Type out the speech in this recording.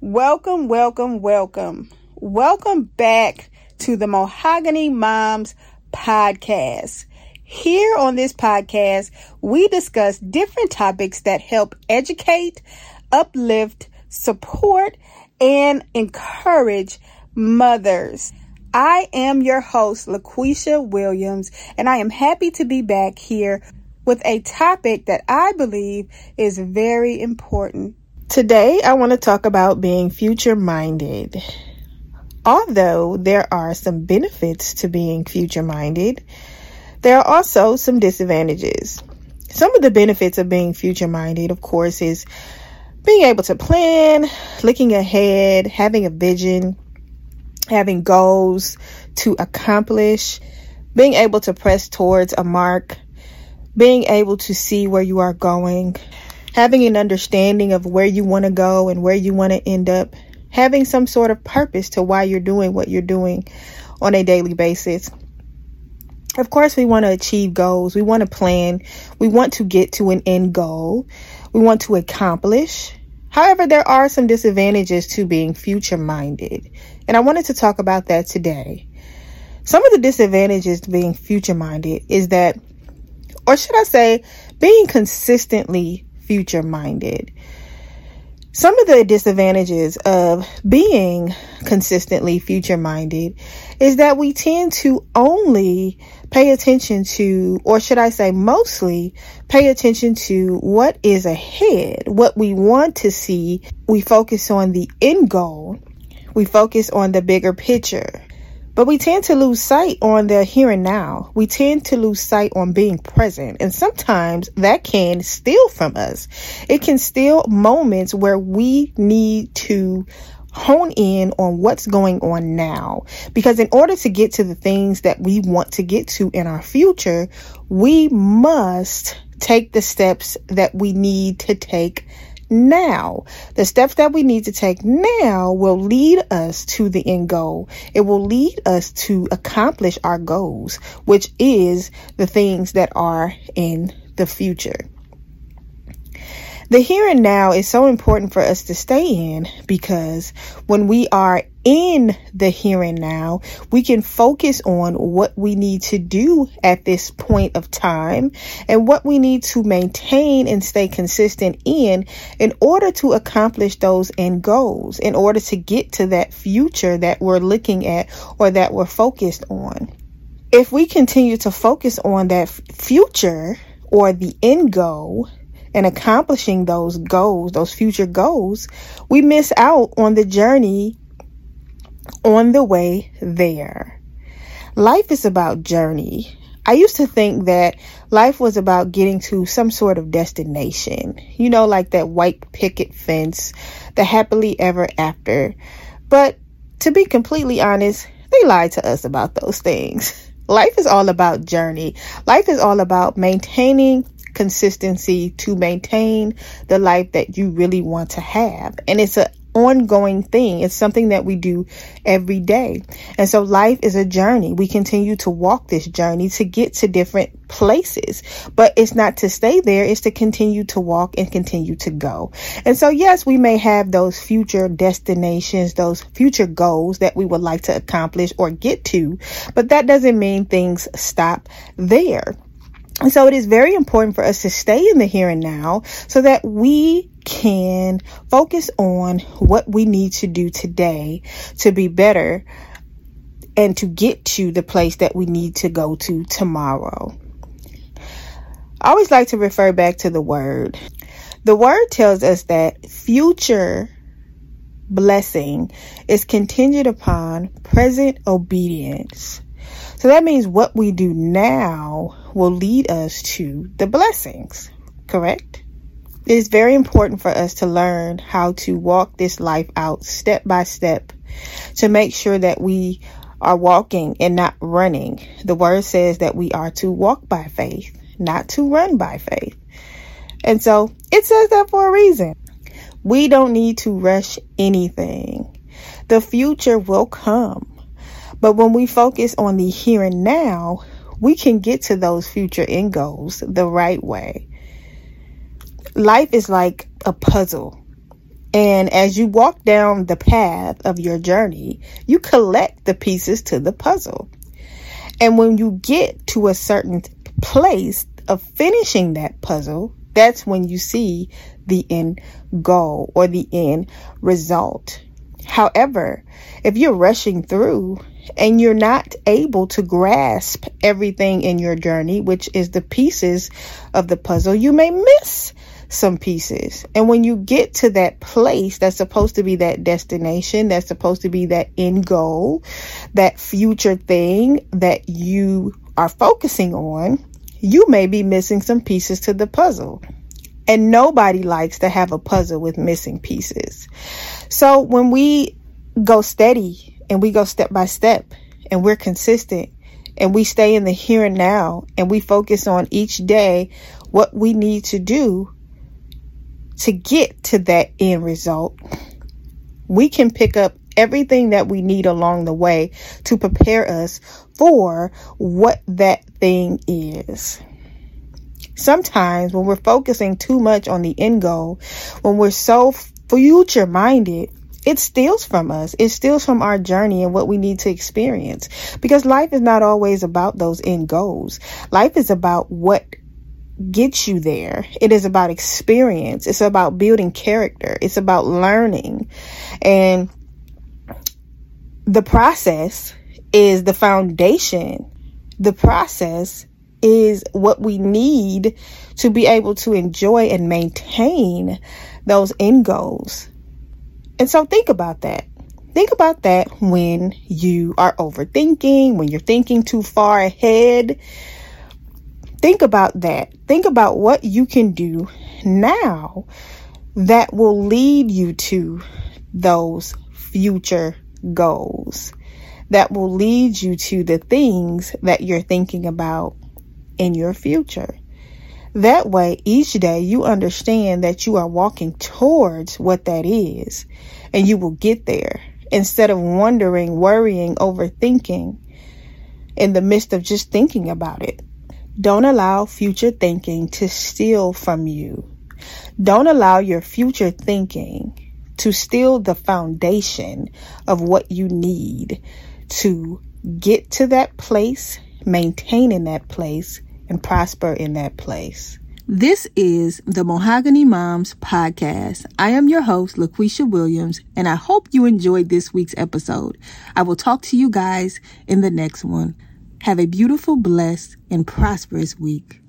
Welcome, welcome, welcome. Welcome back to the Mahogany Moms podcast. Here on this podcast, we discuss different topics that help educate, uplift, support, and encourage mothers. I am your host, LaQuisha Williams, and I am happy to be back here with a topic that I believe is very important Today, I want to talk about being future minded. Although there are some benefits to being future minded, there are also some disadvantages. Some of the benefits of being future minded, of course, is being able to plan, looking ahead, having a vision, having goals to accomplish, being able to press towards a mark, being able to see where you are going, having an understanding of where you want to go and where you want to end up, having some sort of purpose to why you're doing what you're doing on a daily basis. Of course, we want to achieve goals. We want to plan. We want to get to an end goal. We want to accomplish. However, there are some disadvantages to being future minded. And I wanted to talk about that today. Some of the disadvantages to being future minded is that, or should I say, being consistently future minded. Some of the disadvantages of being consistently future minded is that we tend to only pay attention to, or should I say mostly pay attention to what is ahead, what we want to see. We focus on the end goal. We focus on the bigger picture. But we tend to lose sight on the here and now. We tend to lose sight on being present. And sometimes that can steal from us. It can steal moments where we need to hone in on what's going on now. Because in order to get to the things that we want to get to in our future, we must take the steps that we need to take now. The steps that we need to take now will lead us to the end goal. It will lead us to accomplish our goals, which is the things that are in the future. The here and now is so important for us to stay in because when we are in the here and now, we can focus on what we need to do at this point of time and what we need to maintain and stay consistent in in order to accomplish those end goals, in order to get to that future that we're looking at or that we're focused on. If we continue to focus on that future or the end goal, and accomplishing those goals, those future goals, we miss out on the journey on the way there. Life is about journey. I used to think that life was about getting to some sort of destination, you know, like that white picket fence, the happily ever after. But to be completely honest, they lied to us about those things. Life is all about journey. Life is all about maintaining consistency to maintain the life that you really want to have. And it's an ongoing thing. It's something that we do every day. And so life is a journey. We continue to walk this journey to get to different places, but it's not to stay there. It's to continue to walk and continue to go. And so, yes, we may have those future destinations, those future goals that we would like to accomplish or get to, but that doesn't mean things stop there. And so it is very important for us to stay in the here and now so that we can focus on what we need to do today to be better and to get to the place that we need to go to tomorrow. I always like to refer back to the word. The word tells us that future blessing is contingent upon present obedience. So that means what we do now will lead us to the blessings, correct? It is very important for us to learn how to walk this life out step by step to make sure that we are walking and not running. The word says that we are to walk by faith, not to run by faith. And so it says that for a reason. We don't need to rush anything. The future will come. But when we focus on the here and now, we can get to those future end goals the right way. Life is like a puzzle. And as you walk down the path of your journey, you collect the pieces to the puzzle. And when you get to a certain place of finishing that puzzle, that's when you see the end goal or the end result. However, if you're rushing through and you're not able to grasp everything in your journey, which is the pieces of the puzzle, you may miss some pieces. And when you get to that place that's supposed to be that destination, that's supposed to be that end goal, that future thing that you are focusing on, you may be missing some pieces to the puzzle. And nobody likes to have a puzzle with missing pieces. So when we go steady and we go step by step and we're consistent and we stay in the here and now and we focus on each day what we need to do to get to that end result, we can pick up everything that we need along the way to prepare us for what that thing is. Sometimes when we're focusing too much on the end goal, when we're so future minded, it steals from us. It steals from our journey and what we need to experience. Because life is not always about those end goals. Life is about what gets you there. It is about experience. It's about building character. It's about learning. And the process is the foundation. The process is what we need to be able to enjoy and maintain those end goals. And so think about that. Think about that when you are overthinking, when you're thinking too far ahead, Think about that. Think about what you can do now that will lead you to those future goals, that will lead you to the things that you're thinking about in your future. That way, each day you understand that you are walking towards what that is and you will get there instead of wondering, worrying, overthinking in the midst of just thinking about it. Don't allow future thinking to steal from you. Don't allow your future thinking to steal the foundation of what you need to get to that place, maintain in that place, and prosper in that place. This is the Mahogany Moms podcast. I am your host, LaQuisha Williams, and I hope you enjoyed this week's episode. I will talk to you guys in the next one. Have a beautiful, blessed, and prosperous week.